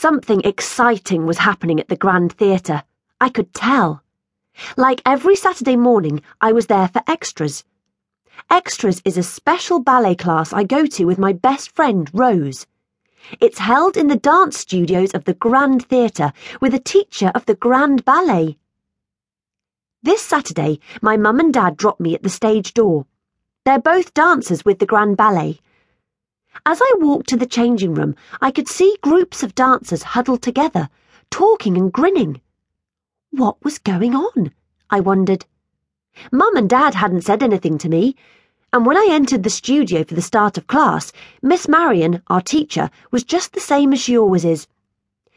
Something exciting was happening at the Grand Theatre. I could tell. Like every Saturday morning, I was there for extras. Extras is a special ballet class I go to with my best friend, Rose. It's held in the dance studios of the Grand Theatre with a teacher of the Grand Ballet. This Saturday, my mum and dad dropped me at the stage door. They're both dancers with the Grand Ballet. As I walked to the changing room, I could see groups of dancers huddled together, talking and grinning. What was going on? I wondered. Mum and Dad hadn't said anything to me, and when I entered the studio for the start of class, Miss Marion, our teacher, was just the same as she always is.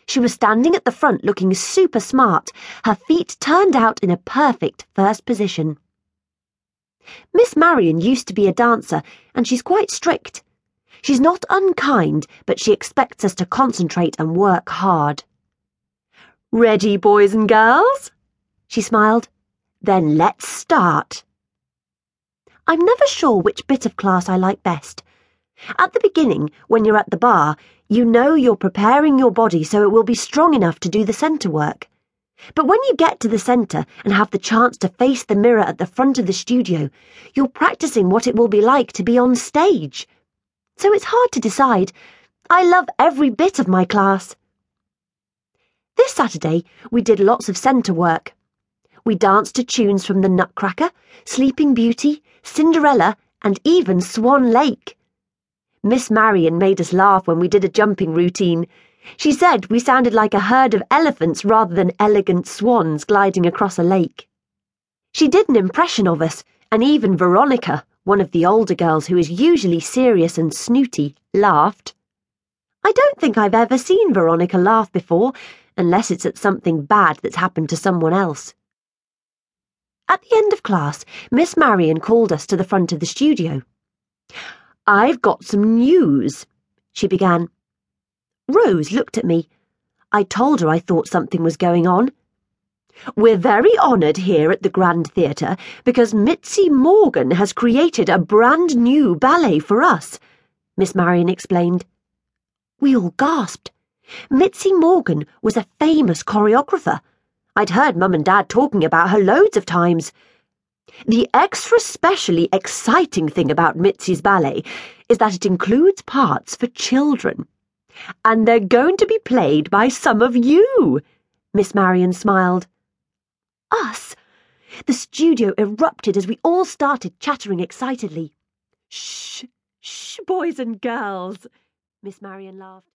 She was standing at the front looking super smart, her feet turned out in a perfect first position. Miss Marion used to be a dancer, and she's quite strict. She's not unkind, but she expects us to concentrate and work hard. Ready, boys and girls? She smiled. Then let's start. I'm never sure which bit of class I like best. At the beginning, when you're at the bar, you know you're preparing your body so it will be strong enough to do the centre work. But when you get to the centre and have the chance to face the mirror at the front of the studio, you're practicing what it will be like to be on stage so it's hard to decide. I love every bit of my class. This Saturday, we did lots of centre work. We danced to tunes from The Nutcracker, Sleeping Beauty, Cinderella, and even Swan Lake. Miss Marion made us laugh when we did a jumping routine. She said we sounded like a herd of elephants rather than elegant swans gliding across a lake. She did an impression of us, and even Veronica, one of the older girls who is usually serious and snooty, laughed. I don't think I've ever seen Veronica laugh before, unless it's at something bad that's happened to someone else. At the end of class, Miss Marion called us to the front of the studio. I've got some news, she began. Rose looked at me. I told her I thought something was going on. We're very honoured here at the Grand Theatre because Mitzi Morgan has created a brand new ballet for us, Miss Marion explained. We all gasped. Mitzi Morgan was a famous choreographer. I'd heard Mum and Dad talking about her loads of times. The extra specially exciting thing about Mitzi's ballet is that it includes parts for children. And they're going to be played by some of you, Miss Marion smiled. Us? The studio erupted as we all started chattering excitedly. Shh, shh, boys and girls, Miss Marion laughed.